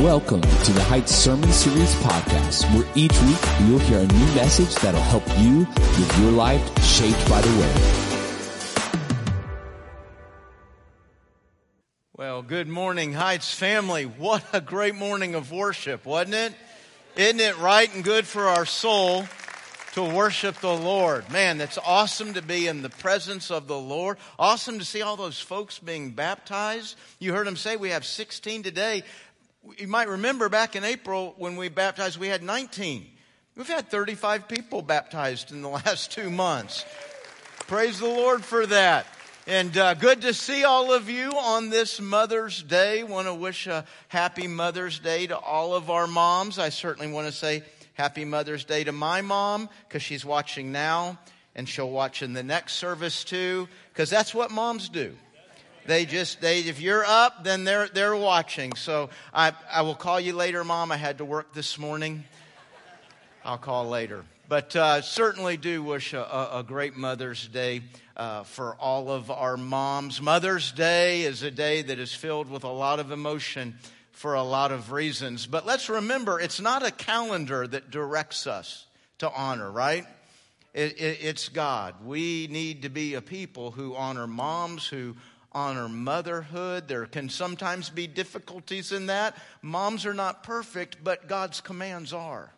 Welcome to the Heights Sermon Series podcast, where each week you'll hear a new message that'll help you with your life shaped by the Word. Well, good morning, Heights family. What a great morning of worship, wasn't it? Isn't it right and good for our soul to worship the Lord? Man, it's awesome to be in the presence of the Lord. Awesome to see all those folks being baptized. You heard them say we have 16 today you might remember back in April when we baptized, we had 19. We've had 35 people baptized in the last two months. Praise the Lord for that. And uh, good to see all of you on this Mother's Day. Want to wish a happy Mother's Day to all of our moms. I certainly want to say happy Mother's Day to my mom because she's watching now and she'll watch in the next service too because that's what moms do. They just, they, if you're up, then they're, they're watching. So I, I will call you later, Mom. I had to work this morning. I'll call later. But uh, certainly do wish a, a great Mother's Day uh, for all of our moms. Mother's Day is a day that is filled with a lot of emotion for a lot of reasons. But let's remember, it's not a calendar that directs us to honor, right? It, it, it's God. We need to be a people who honor moms, who honor motherhood. There can sometimes be difficulties in that. Moms are not perfect, but God's commands are.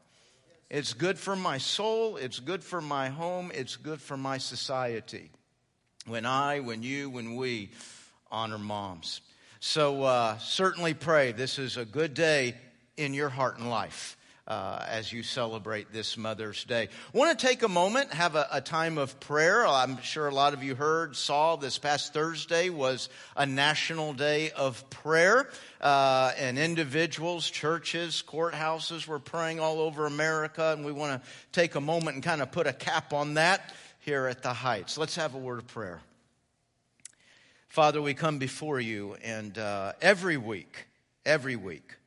It's good for my soul, it's good for my home, it's good for my society. When I, when you, when we honor moms. So uh, certainly pray this is a good day in your heart and life uh, as you celebrate this Mother's Day. Want to take a moment, have a, a, time of prayer. I'm sure a lot of you heard, saw this past Thursday was a national day of prayer. Uh, and individuals, churches, courthouses were praying all over America. And we want to take a moment and kind of put a cap on that here at the Heights. Let's have a word of prayer. Father, we come before you, and uh, every week, every week,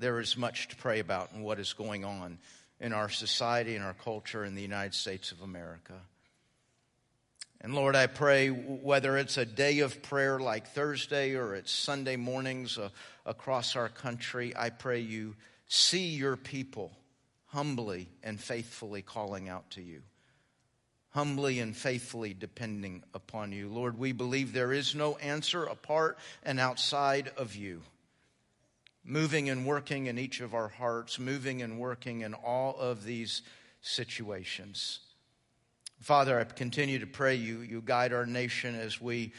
there is much to pray about and what is going on in our society and our culture in the United States of America. And Lord, I pray whether it's a day of prayer like Thursday or it's Sunday mornings uh, across our country, I pray you see your people humbly and faithfully calling out to you, humbly and faithfully depending upon you. Lord, we believe there is no answer apart and outside of you moving and working in each of our hearts, moving and working in all of these situations. Father, I continue to pray you, you guide our nation as we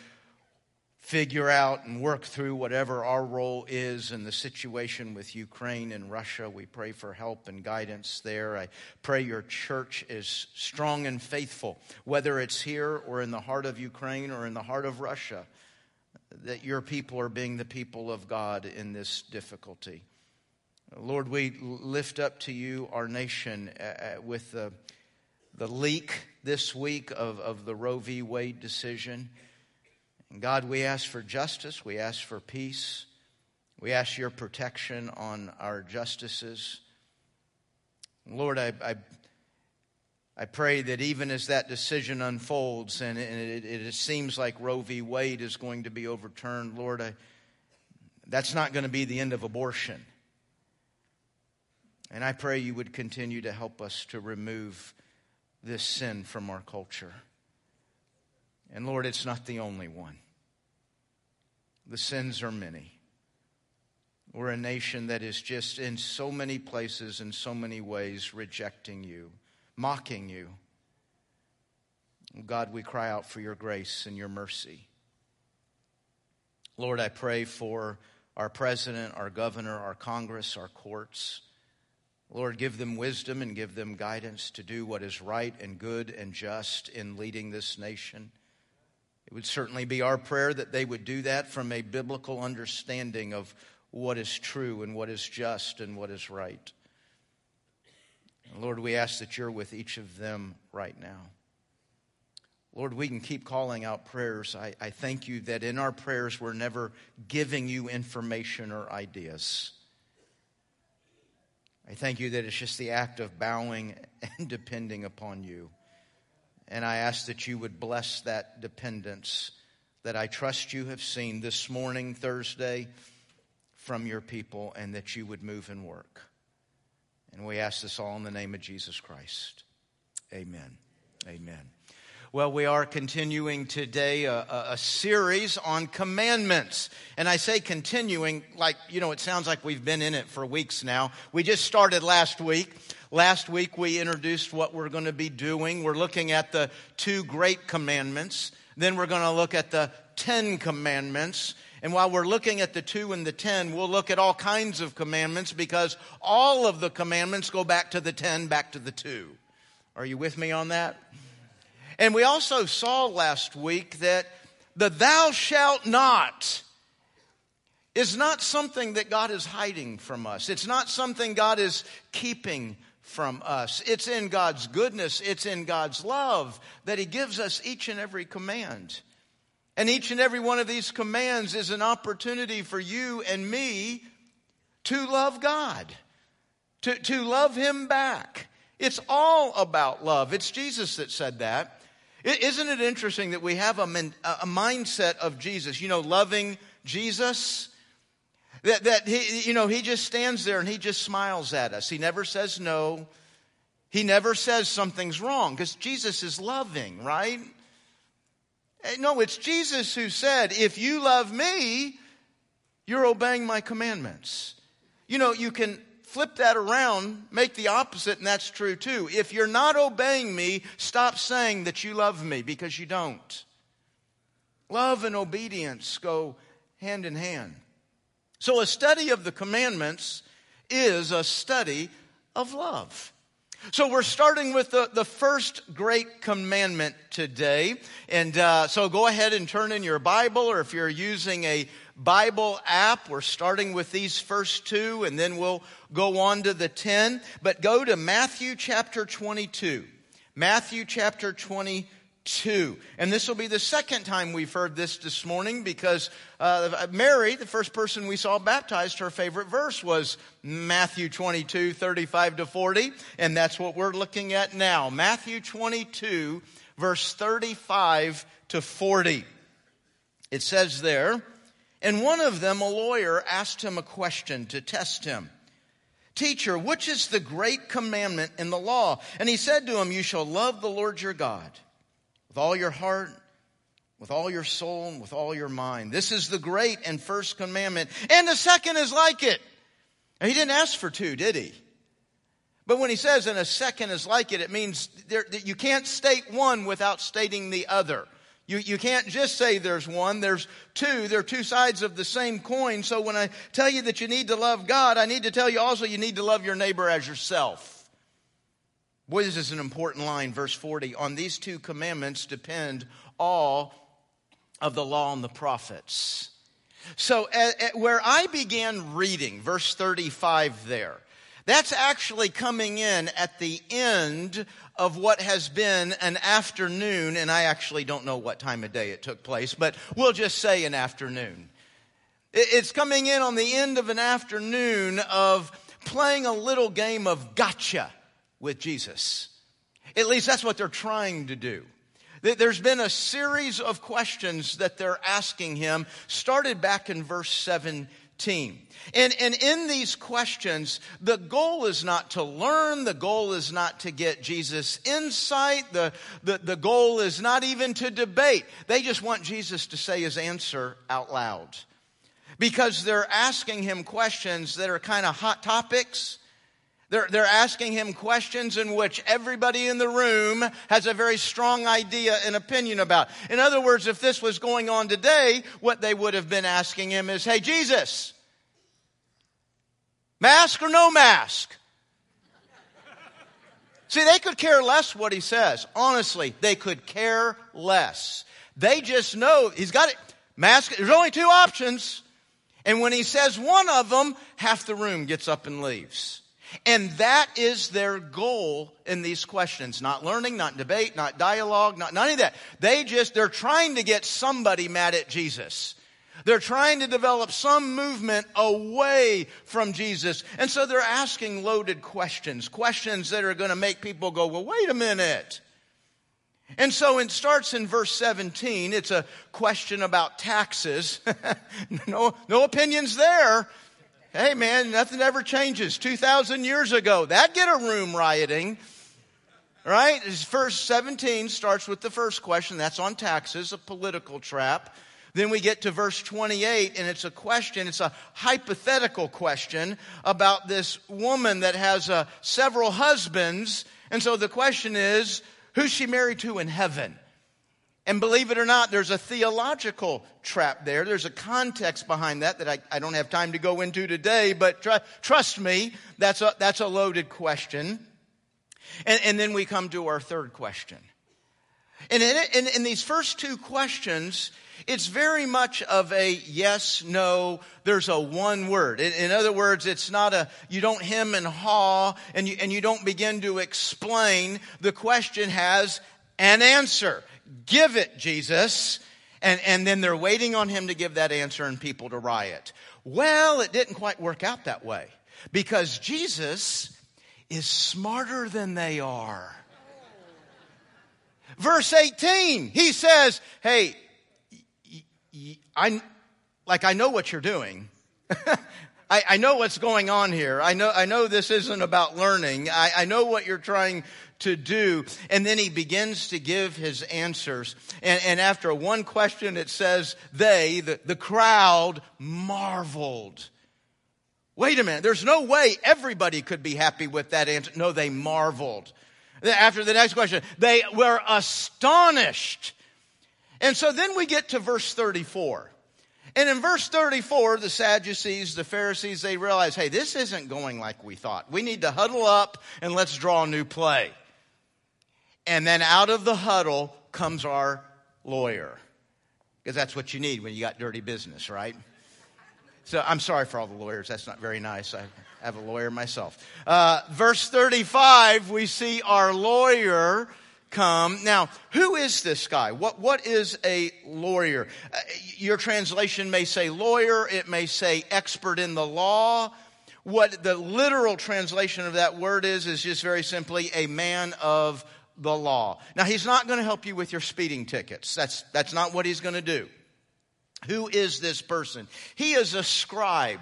figure out and work through whatever our role is in the situation with Ukraine and Russia. We pray for help and guidance there. I pray your church is strong and faithful, whether it's here or in the heart of Ukraine or in the heart of Russia that your people are being the people of God in this difficulty. Lord, we lift up to you our nation uh, uh, with the, the leak this week of, of the Roe v. Wade decision. And God, we ask for justice, we ask for peace, we ask your protection on our justices. Lord, I, I I pray that even as that decision unfolds and it, it, it, seems like Roe v. Wade is going to be overturned, Lord, I, that's not going to be the end of abortion. And I pray you would continue to help us to remove this sin from our culture. And Lord, it's not the only one. The sins are many. We're a nation that is just in so many places, in so many ways, rejecting you mocking you. God, we cry out for your grace and your mercy. Lord, I pray for our president, our governor, our Congress, our courts. Lord, give them wisdom and give them guidance to do what is right and good and just in leading this nation. It would certainly be our prayer that they would do that from a biblical understanding of what is true and what is just and what is right. Lord, we ask that you're with each of them right now. Lord, we can keep calling out prayers. I, I thank you that in our prayers we're never giving you information or ideas. I thank you that it's just the act of bowing and depending upon you. And I ask that you would bless that dependence that I trust you have seen this morning, Thursday, from your people and that you would move and work. And we ask this all in the name of Jesus Christ. Amen. Amen. Well, we are continuing today a, a, a, series on commandments. And I say continuing like, you know, it sounds like we've been in it for weeks now. We just started last week. Last week we introduced what we're going to be doing. We're looking at the two great commandments. Then we're going to look at the Ten Commandments. And while we're looking at the two and the ten, we'll look at all kinds of commandments because all of the commandments go back to the ten, back to the two. Are you with me on that? And we also saw last week that the thou shalt not is not something that God is hiding from us. It's not something God is keeping from us. It's in God's goodness, it's in God's love that He gives us each and every command. And each and every one of these commands is an opportunity for you and me to love God, to, to love Him back. It's all about love. It's Jesus that said that. Isn't it interesting that we have a, a mindset of Jesus, you know, loving Jesus? That, that he, you know, he just stands there and he just smiles at us. He never says no. He never says something's wrong because Jesus is loving, right? Eh, no, it's Jesus who said, if you love me, you're obeying my commandments. You know, you can flip that around, make the opposite, and that's true too. If you're not obeying me, stop saying that you love me because you don't. Love and obedience go hand in hand. So, a study of the commandments is a study of love. So we're starting with the, the first great commandment today. And uh, so go ahead and turn in your Bible, or if you're using a Bible app, we're starting with these first two, and then we'll go on to the 10. But go to Matthew chapter 22. Matthew chapter 22 two. And this will be the second time we've heard this this morning because uh, Mary, the first person we saw baptized, her favorite verse was Matthew 22, 35 to 40. And that's what we're looking at now. Matthew 22, verse 35 to 40. It says there, and one of them, a lawyer, asked him a question to test him. Teacher, which is the great commandment in the law? And he said to him, You shall love the Lord your God with all your heart, with all your soul, and with all your mind. This is the great and first commandment. And the second is like it. Now, he didn't ask for two, did he? But when he says, and a second is like it, it means there, you can't state one without stating the other. You, you can't just say there's one, there's two. There are two sides of the same coin. So when I tell you that you need to love God, I need to tell you also you need to love your neighbor as yourself. Boy, this is an important line, verse 40. On these two commandments depend all of the law and the prophets. So, at, at where I began reading, verse 35 there, that's actually coming in at the end of what has been an afternoon, and I actually don't know what time of day it took place, but we'll just say an afternoon. It's coming in on the end of an afternoon of playing a little game of gotcha with Jesus. At least that's what they're trying to do. There's been a series of questions that they're asking him, started back in verse 17. And, and in these questions, the goal is not to learn, the goal is not to get Jesus' insight, the, the, the goal is not even to debate. They just want Jesus to say his answer out loud. Because they're asking him questions that are kind of hot topics they're, they're asking him questions in which everybody in the room has a very strong idea and opinion about. In other words, if this was going on today, what they would have been asking him is, Hey, Jesus, mask or no mask? See, they could care less what he says. Honestly, they could care less. They just know he's got it. Mask, there's only two options. And when he says one of them, half the room gets up and leaves. And that is their goal in these questions. Not learning, not debate, not dialogue, not none of that. They just, they're trying to get somebody mad at Jesus. They're trying to develop some movement away from Jesus. And so they're asking loaded questions, questions that are going to make people go, well, wait a minute. And so it starts in verse 17. It's a question about taxes. no, no opinions there. Hey man, nothing ever changes. 2,000 years ago, that get a room rioting. Right? Verse 17 starts with the first question. That's on taxes, a political trap. Then we get to verse 28, and it's a question, it's a hypothetical question about this woman that has uh, several husbands. And so the question is, who's she married to in heaven? And believe it or not, there's a theological trap there. There's a context behind that that I, I don't have time to go into today, but tr- trust me, that's a, that's a loaded question. And, and then we come to our third question. And in, in, in these first two questions, it's very much of a yes, no, there's a one word. In, in, other words, it's not a, you don't hem and haw and you, and you don't begin to explain. The question has an answer. Give it, Jesus. And, and then they're waiting on him to give that answer and people to riot. Well, it didn't quite work out that way because Jesus is smarter than they are. Verse 18, he says, Hey, I, like, I know what you're doing. I, I, know what's going on here. I know, I know this isn't about learning. I, I know what you're trying to do. And then he begins to give his answers. And, and after one question, it says, they, the, the crowd, marveled. Wait a minute. There's no way everybody could be happy with that answer. No, they marveled. After the next question, they were astonished. And so then we get to verse 34. And in verse 34, the Sadducees, the Pharisees, they realize, hey, this isn't going like we thought. We need to huddle up and let's draw a new play. And then out of the huddle comes our lawyer. Because that's what you need when you got dirty business, right? So I'm sorry for all the lawyers. That's not very nice. I have a lawyer myself. Uh, verse 35, we see our lawyer come. Now, who is this guy? What, what is a lawyer? Uh, your translation may say lawyer, it may say expert in the law. What the literal translation of that word is, is just very simply a man of the law. Now, he's not going to help you with your speeding tickets. That's, that's not what he's going to do. Who is this person? He is a scribe.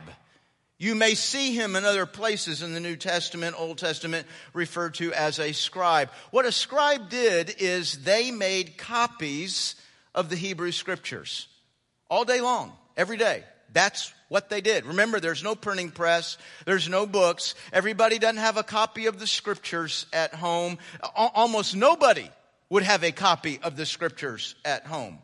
You may see him in other places in the New Testament, Old Testament, referred to as a scribe. What a scribe did is they made copies of the Hebrew scriptures all day long, every day. That's what they did. Remember, there's no printing press. There's no books. Everybody doesn't have a copy of the scriptures at home. Almost nobody would have a copy of the scriptures at home.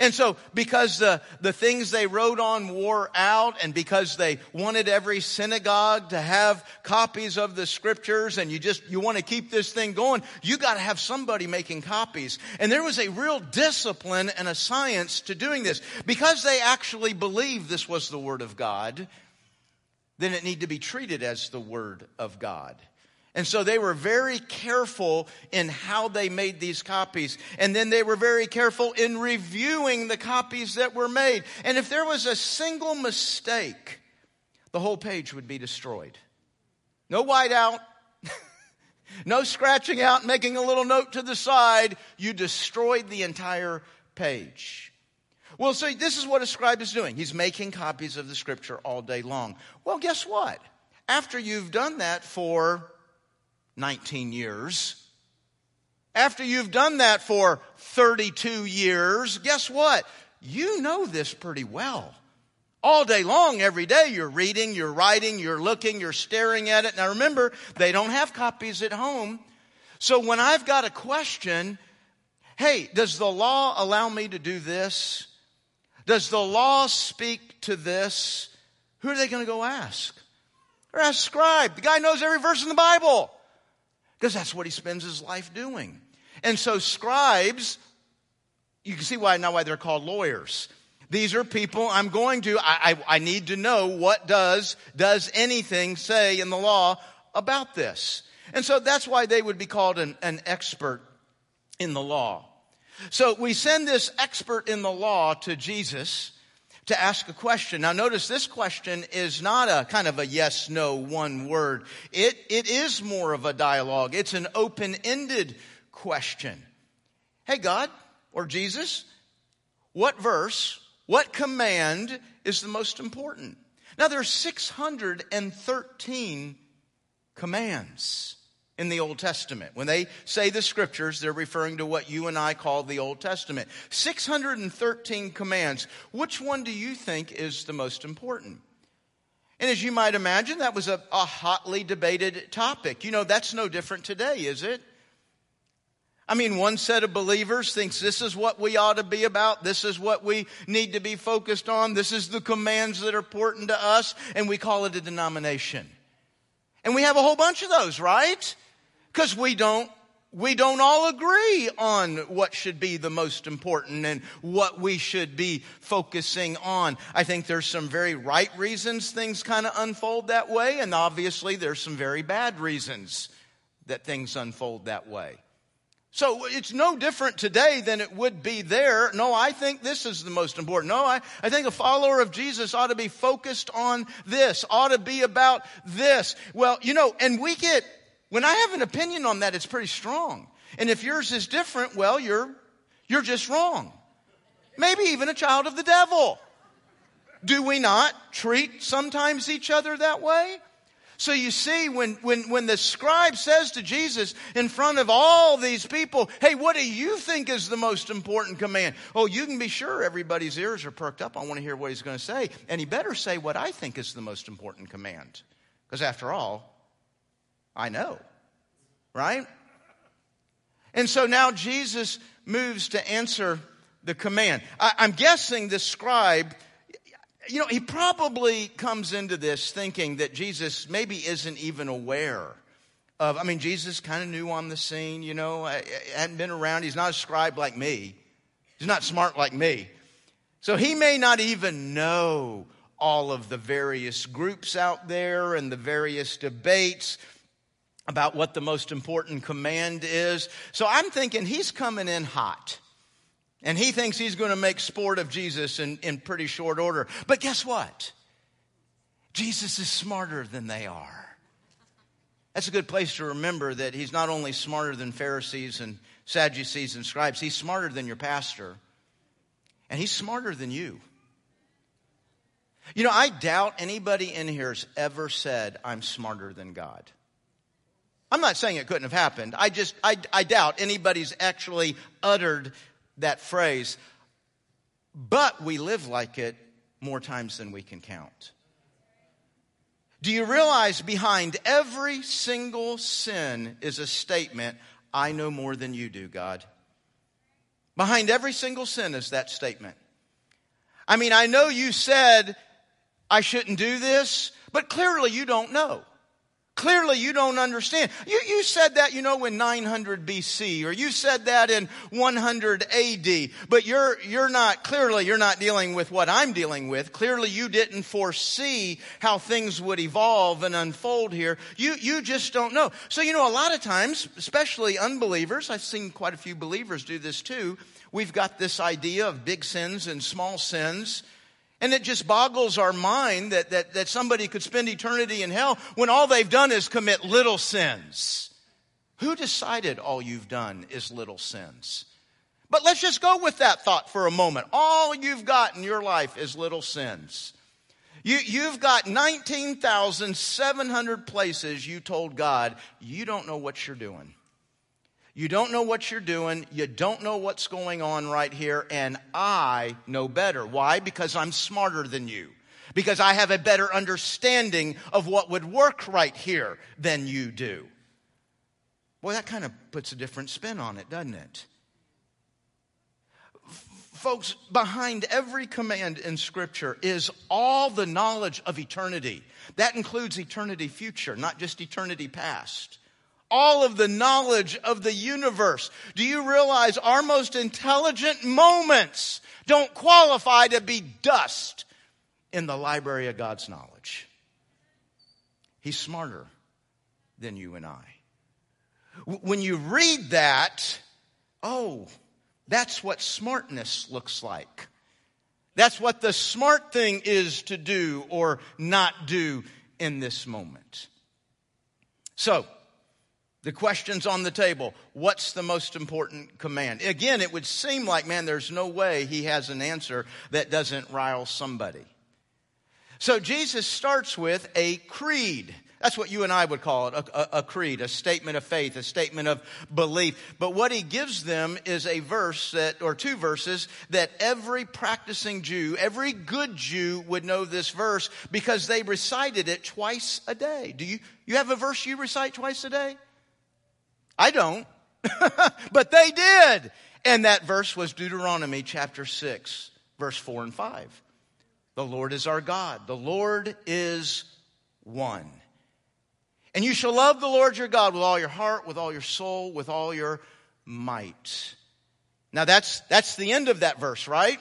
And so, because the, the things they wrote on wore out, and because they wanted every synagogue to have copies of the scriptures, and you just, you want to keep this thing going, you got to have somebody making copies. And there was a real discipline and a science to doing this. Because they actually believed this was the Word of God, then it needed to be treated as the Word of God. And so they were very careful in how they made these copies. And then they were very careful in reviewing the copies that were made. And if there was a single mistake, the whole page would be destroyed. No whiteout, no scratching out, making a little note to the side. You destroyed the entire page. Well, so this is what a scribe is doing. He's making copies of the scripture all day long. Well, guess what? After you've done that for 19 years. After you've done that for 32 years, guess what? You know this pretty well. All day long, every day, you're reading, you're writing, you're looking, you're staring at it. Now remember, they don't have copies at home. So when I've got a question, hey, does the law allow me to do this? Does the law speak to this? Who are they going to go ask? Or ask scribe. The guy knows every verse in the Bible because that's what he spends his life doing. And so scribes, you can see why now why they're called lawyers. These are people I'm going to, I, I, I need to know what does, does anything say in the law about this. And so that's why they would be called an, an expert in the law. So we send this expert in the law to Jesus to ask a question. Now notice this question is not a kind of a yes, no, one word. It, it is more of a dialogue. It's an open-ended question. Hey God, or Jesus, what verse, what command is the most important? Now there are 613 commands in the Old Testament. When they say the scriptures, they're referring to what you and I call the Old Testament. 613 commands. Which one do you think is the most important? And as you might imagine, that was a, a hotly debated topic. You know, that's no different today, is it? I mean, one set of believers thinks this is what we ought to be about. This is what we need to be focused on. This is the commands that are important to us. And we call it a denomination. And we have a whole bunch of those, right? Because we don't we don't all agree on what should be the most important and what we should be focusing on. I think there's some very right reasons things kind of unfold that way, and obviously there's some very bad reasons that things unfold that way. So it's no different today than it would be there. No, I think this is the most important. No, I, I think a follower of Jesus ought to be focused on this, ought to be about this. Well, you know, and we get when I have an opinion on that, it's pretty strong. And if yours is different, well, you're, you're just wrong. Maybe even a child of the devil. Do we not treat sometimes each other that way? So you see, when, when, when the scribe says to Jesus in front of all these people, hey, what do you think is the most important command? Oh, you can be sure everybody's ears are perked up. I want to hear what he's going to say. And he better say what I think is the most important command. Because after all, I know, right? And so now Jesus moves to answer the command. I, am guessing the scribe, you know, he probably comes into this thinking that Jesus maybe isn't even aware of, I mean, Jesus kind of new on the scene, you know, hadn't been around. He's not a scribe like me. He's not smart like me. So he may not even know all of the various groups out there and the various debates about what the most important command is. So I'm thinking he's coming in hot. And he thinks he's going to make sport of Jesus in, in pretty short order. But guess what? Jesus is smarter than they are. That's a good place to remember that he's not only smarter than Pharisees and Sadducees and scribes, he's smarter than your pastor. And he's smarter than you. You know, I doubt anybody in here has ever said, I'm smarter than God. I'm not saying it couldn't have happened. I just, I, I doubt anybody's actually uttered that phrase. But we live like it more times than we can count. Do you realize behind every single sin is a statement, I know more than you do, God? Behind every single sin is that statement. I mean, I know you said I shouldn't do this, but clearly you don't know. Clearly, you don't understand. You, you said that, you know, in 900 BC, or you said that in 100 AD, but you're, you're not, clearly, you're not dealing with what I'm dealing with. Clearly, you didn't foresee how things would evolve and unfold here. You, you just don't know. So, you know, a lot of times, especially unbelievers, I've seen quite a few believers do this too. We've got this idea of big sins and small sins. And it just boggles our mind that, that, that somebody could spend eternity in hell when all they've done is commit little sins. Who decided all you've done is little sins? But let's just go with that thought for a moment. All you've got in your life is little sins. You, you've got 19,700 places you told God you don't know what you're doing. You don't know what you're doing. You don't know what's going on right here. And I know better. Why? Because I'm smarter than you. Because I have a better understanding of what would work right here than you do. Boy, that kind of puts a different spin on it, doesn't it? Folks, behind every command in Scripture is all the knowledge of eternity. That includes eternity future, not just eternity past all of the knowledge of the universe. Do you realize our most intelligent moments don't qualify to be dust in the library of God's knowledge? He's smarter than you and I. When you read that, oh, that's what smartness looks like. That's what the smart thing is to do or not do in this moment. So, the question's on the table. What's the most important command? Again, it would seem like, man, there's no way he has an answer that doesn't rile somebody. So Jesus starts with a creed. That's what you and I would call it, a, a, a, creed, a statement of faith, a statement of belief. But what he gives them is a verse that, or two verses that every practicing Jew, every good Jew would know this verse because they recited it twice a day. Do you, you have a verse you recite twice a day? I don't. but they did. And that verse was Deuteronomy chapter 6, verse 4 and 5. The Lord is our God. The Lord is one. And you shall love the Lord your God with all your heart, with all your soul, with all your might. Now that's, that's the end of that verse, right?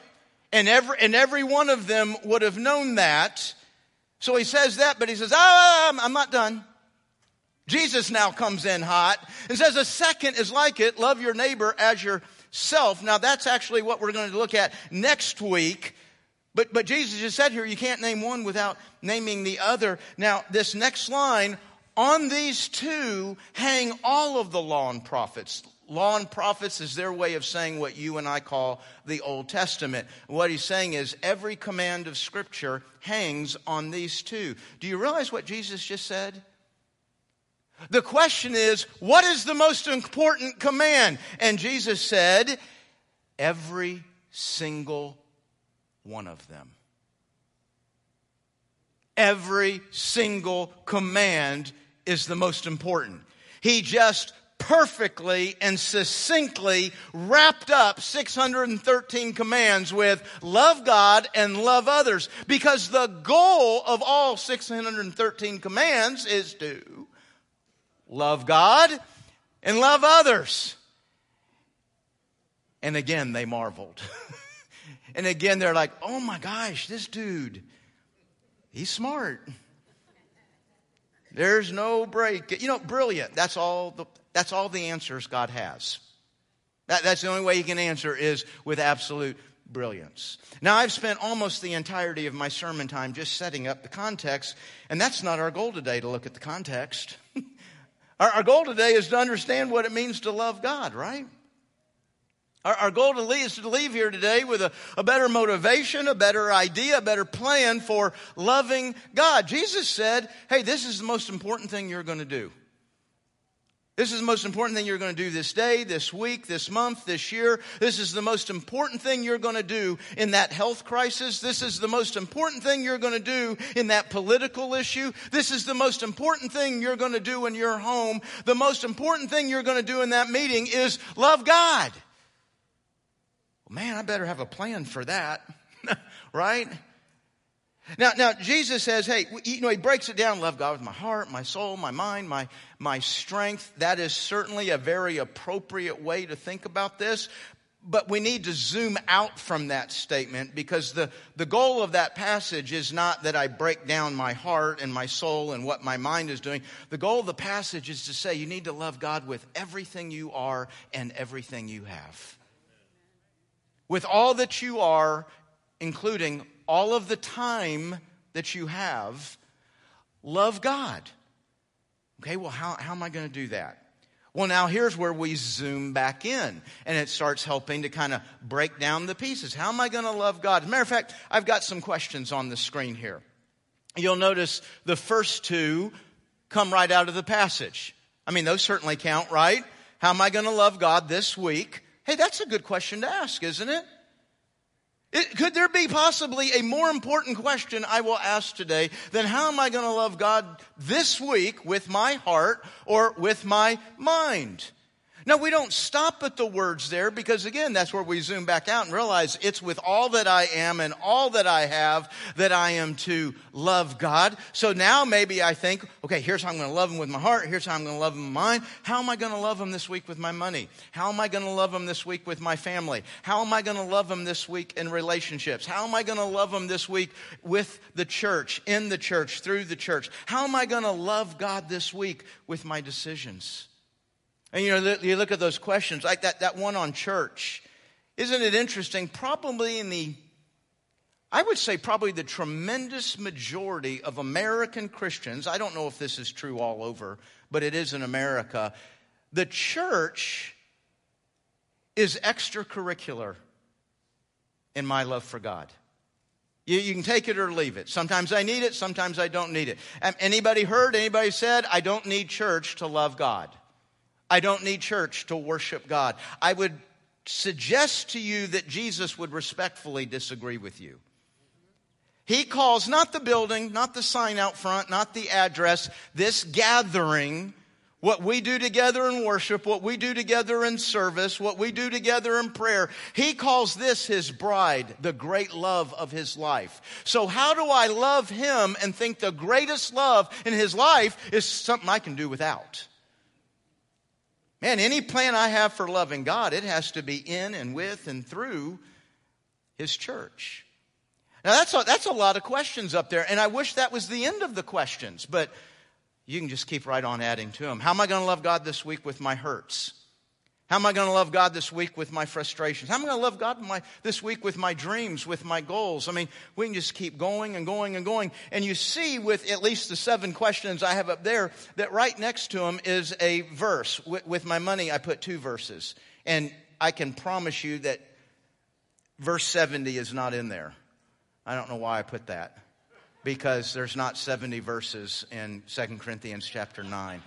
And every, and every one of them would have known that. So he says that, but he says, ah, I'm not done. Jesus now comes in hot and says, a second is like it. Love your neighbor as yourself. Now that's actually what we're going to look at next week. But, but Jesus just said here, you can't name one without naming the other. Now, this next line, on these two hang all of the law and prophets. Law and prophets is their way of saying what you and I call the Old Testament. What he's saying is every command of Scripture hangs on these two. Do you realize what Jesus just said? The question is, what is the most important command? And Jesus said, every single one of them. Every single command is the most important. He just perfectly and succinctly wrapped up 613 commands with love God and love others because the goal of all 613 commands is to love God and love others. And again, they marveled. and again, they're like, oh my gosh, this dude, he's smart. There's no break. You know, brilliant. That's all the, that's all the answers God has. That, that's the only way He can answer is with absolute brilliance. Now, I've spent almost the entirety of my sermon time just setting up the context, and that's not our goal today to look at the context. our, our goal today is to understand what it means to love God, right? Our, our goal to leave is to leave here today with a, a better motivation, a better idea, a better plan for loving God. Jesus said, hey, this is the most important thing you're going to do. This is the most important thing you're going to do this day, this week, this month, this year. This is the most important thing you're going to do in that health crisis. This is the most important thing you're going to do in that political issue. This is the most important thing you're going to do in your home. The most important thing you're going to do in that meeting is love God man, I better have a plan for that, right? Now, now Jesus says, hey, you know, he breaks it down, love God with my heart, my soul, my mind, my, my strength. That is certainly a very appropriate way to think about this. But we need to zoom out from that statement because the, the goal of that passage is not that I break down my heart and my soul and what my mind is doing. The goal of the passage is to say you need to love God with everything you are and everything you have with all that you are, including all of the time that you have, love God. Okay, well, how, how am I going to do that? Well, now here's where we zoom back in and it starts helping to kind of break down the pieces. How am I going to love God? As a matter of fact, I've got some questions on the screen here. You'll notice the first two come right out of the passage. I mean, those certainly count, right? How am I going to love God this week? Hey, that's a good question to ask, isn't it? It? Could there be possibly a more important question I will ask today than how am I going to love God this week with my heart or with my mind? Now, we don't stop at the words there because, again, that's where we zoom back out and realize it's with all that I am and all that I have that I am to love God. So now maybe I think, okay, here's how I'm going to love Him with my heart. Here's how I'm going to love Him with my mind. How am I going to love Him this week with my money? How am I going to love Him this week with my family? How am I going to love Him this week in relationships? How am I going to love Him this week with the church, in the church, through the church? How am I going to love God this week with my decisions? And you know, you look at those questions, like that, that one on church. Isn't it interesting? Probably in the, I would say probably the tremendous majority of American Christians, I don't know if this is true all over, but it is in America, the church is extracurricular in my love for God. You, you, can take it or leave it. Sometimes I need it, sometimes I don't need it. Anybody heard, anybody said, I don't need church to love God. I don't need church to worship God. I would suggest to you that Jesus would respectfully disagree with you. He calls not the building, not the sign out front, not the address, this gathering what we do together in worship, what we do together in service, what we do together in prayer. He calls this his bride, the great love of his life. So how do I love him and think the greatest love in his life is something I can do without? Man, any plan I have for loving God, it has to be in and with and through his church. Now that's a, that's a lot of questions up there, and I wish that was the end of the questions, but you can just keep right on adding to them. How am I going to love God this week with my hurts? How am I going to love God this week with my frustrations? How am I going to love God my, this week with my dreams, with my goals? I mean, we can just keep going and going and going. And you see, with at least the seven questions I have up there, that right next to them is a verse. With, with my money, I put two verses. And I can promise you that verse 70 is not in there. I don't know why I put that because there's not 70 verses in 2 Corinthians chapter 9.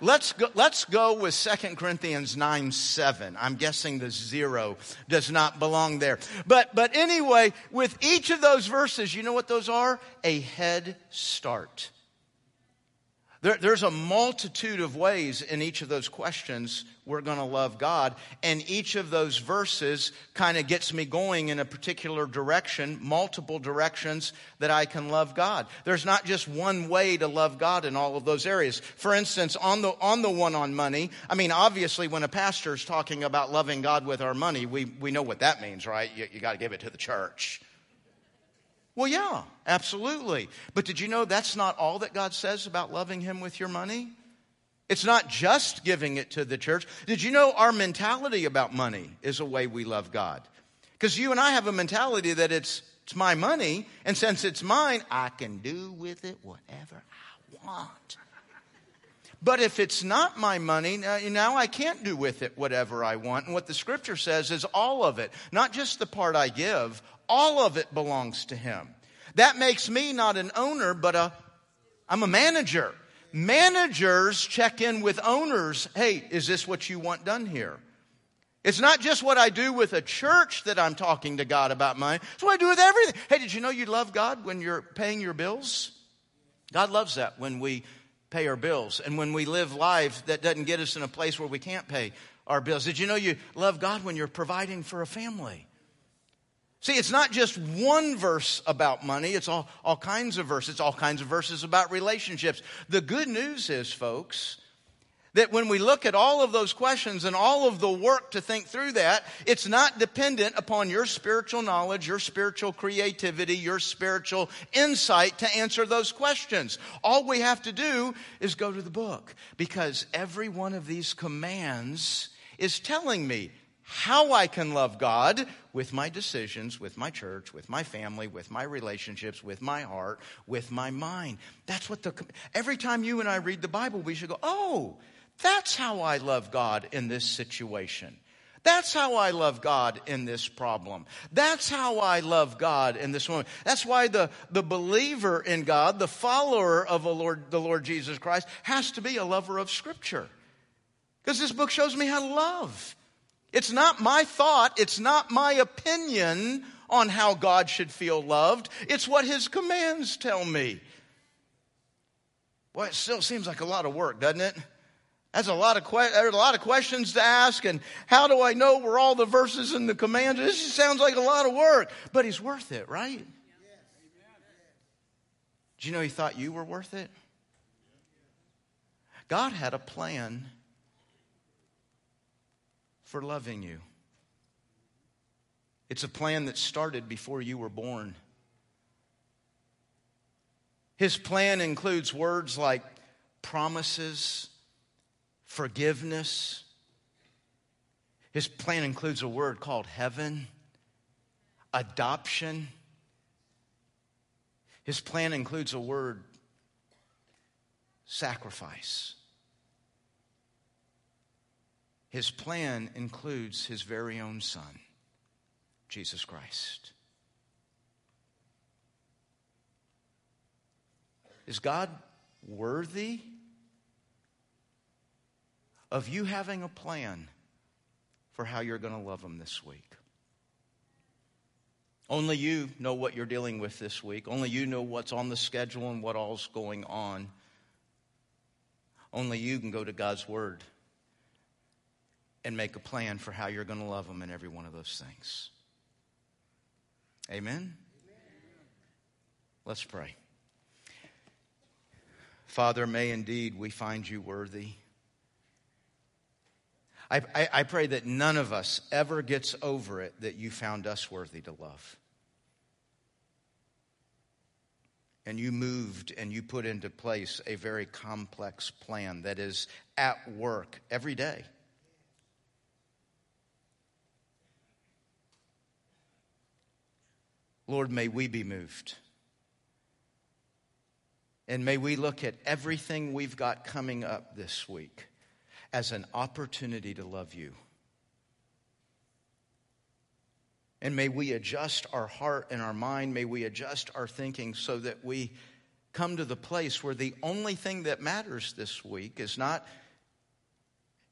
Let's go, let's go with 2 Corinthians 9 7. I'm guessing the zero does not belong there. But, but anyway, with each of those verses, you know what those are? A head start. There, there's a multitude of ways in each of those questions we're going to love God. And each of those verses kind of gets me going in a particular direction, multiple directions that I can love God. There's not just one way to love God in all of those areas. For instance, on the, on the one on money, I mean, obviously, when a pastor is talking about loving God with our money, we, we know what that means, right? You, you got to give it to the church. Well, yeah, absolutely. But did you know that's not all that God says about loving Him with your money? It's not just giving it to the church. Did you know our mentality about money is a way we love God? Because you and I have a mentality that it's, it's my money, and since it's mine, I can do with it whatever I want. But if it's not my money, now I can't do with it whatever I want. And what the scripture says is all of it, not just the part I give, all of it belongs to him. That makes me not an owner, but a, I'm a manager. Managers check in with owners. Hey, is this what you want done here? It's not just what I do with a church that I'm talking to God about money. It's what I do with everything. Hey, did you know you love God when you're paying your bills? God loves that when we pay our bills and when we live lives that doesn't get us in a place where we can't pay our bills. Did you know you love God when you're providing for a family? See, it's not just one verse about money, it's all, all kinds of verses, it's all kinds of verses about relationships. The good news is, folks, that when we look at all of those questions and all of the work to think through that, it's not dependent upon your spiritual knowledge, your spiritual creativity, your spiritual insight to answer those questions. All we have to do is go to the book because every one of these commands is telling me how I can love God with my decisions, with my church, with my family, with my relationships, with my heart, with my mind. That's what the, every time you and I read the Bible, we should go, oh, that's how I love God in this situation. That's how I love God in this problem. That's how I love God in this moment. That's why the, the believer in God, the follower of the Lord, the Lord Jesus Christ, has to be a lover of Scripture. Because this book shows me how to love. It's not my thought, it's not my opinion on how God should feel loved. It's what His commands tell me. Boy, it still seems like a lot of work, doesn't it? That's a lot of que- there's a lot of questions to ask, and how do I know where all the verses and the commands? This sounds like a lot of work, but He's worth it, right? Do you know He thought you were worth it? God had a plan for loving you. It's a plan that started before you were born. His plan includes words like promises, forgiveness. His plan includes a word called heaven, adoption. His plan includes a word sacrifice. His plan includes his very own son, Jesus Christ. Is God worthy of you having a plan for how you're going to love them this week? Only you know what you're dealing with this week. Only you know what's on the schedule and what all's going on. Only you can go to God's Word and make a plan for how you're going to love them in every one of those things. Amen? Amen. Let's pray. Father, may indeed we find you worthy. I, I, I, pray that none of us ever gets over it that you found us worthy to love. And you moved and you put into place a very complex plan that is at work every day. Lord, may we be moved. And may we look at everything we've got coming up this week as an opportunity to love you. And may we adjust our heart and our mind, may we adjust our thinking so that we come to the place where the only thing that matters this week is not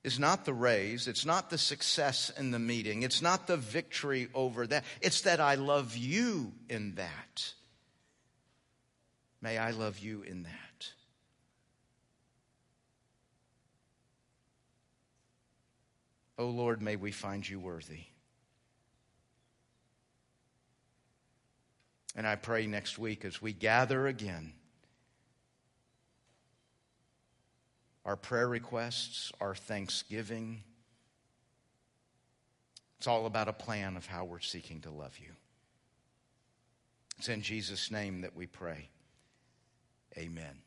is not the raise, it's not the success in the meeting, it's not the victory over that. It's that I love you in that. May I love you in that. Oh Lord, may we find you worthy. And I pray next week as we gather again, our prayer requests, our thanksgiving, it's all about a plan of how we're seeking to love you. It's in Jesus' name that we pray. Amen.